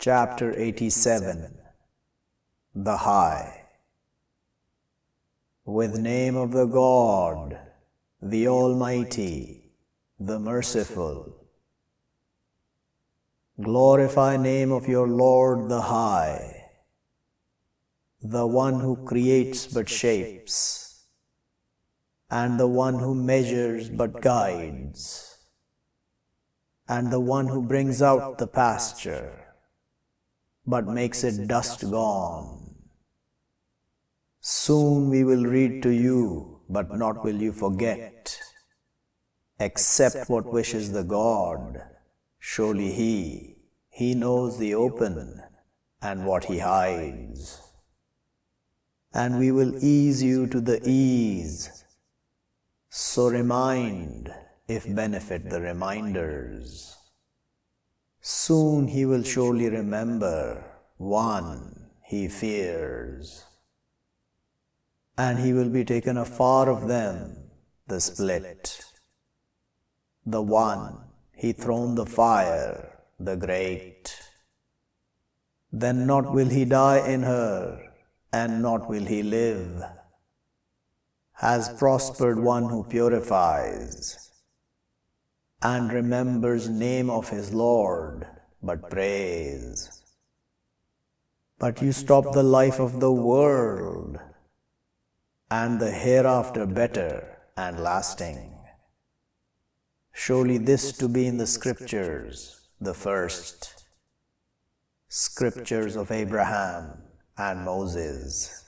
Chapter 87 The High. With name of the God, the Almighty, the Merciful. Glorify name of your Lord the High, the one who creates but shapes, and the one who measures but guides, and the one who brings out the pasture but makes it dust gone. Soon we will read to you, but not will you forget. Accept what wishes the God. Surely He, He knows the open and what He hides. And we will ease you to the ease. So remind, if benefit the reminders. Soon he will surely remember one he fears. And he will be taken afar of them, the split. The one he thrown the fire, the great. Then not will he die in her, and not will he live. Has prospered one who purifies and remembers name of his Lord, but praise. But you stop the life of the world and the hereafter better and lasting. Surely this to be in the scriptures, the first scriptures of Abraham and Moses.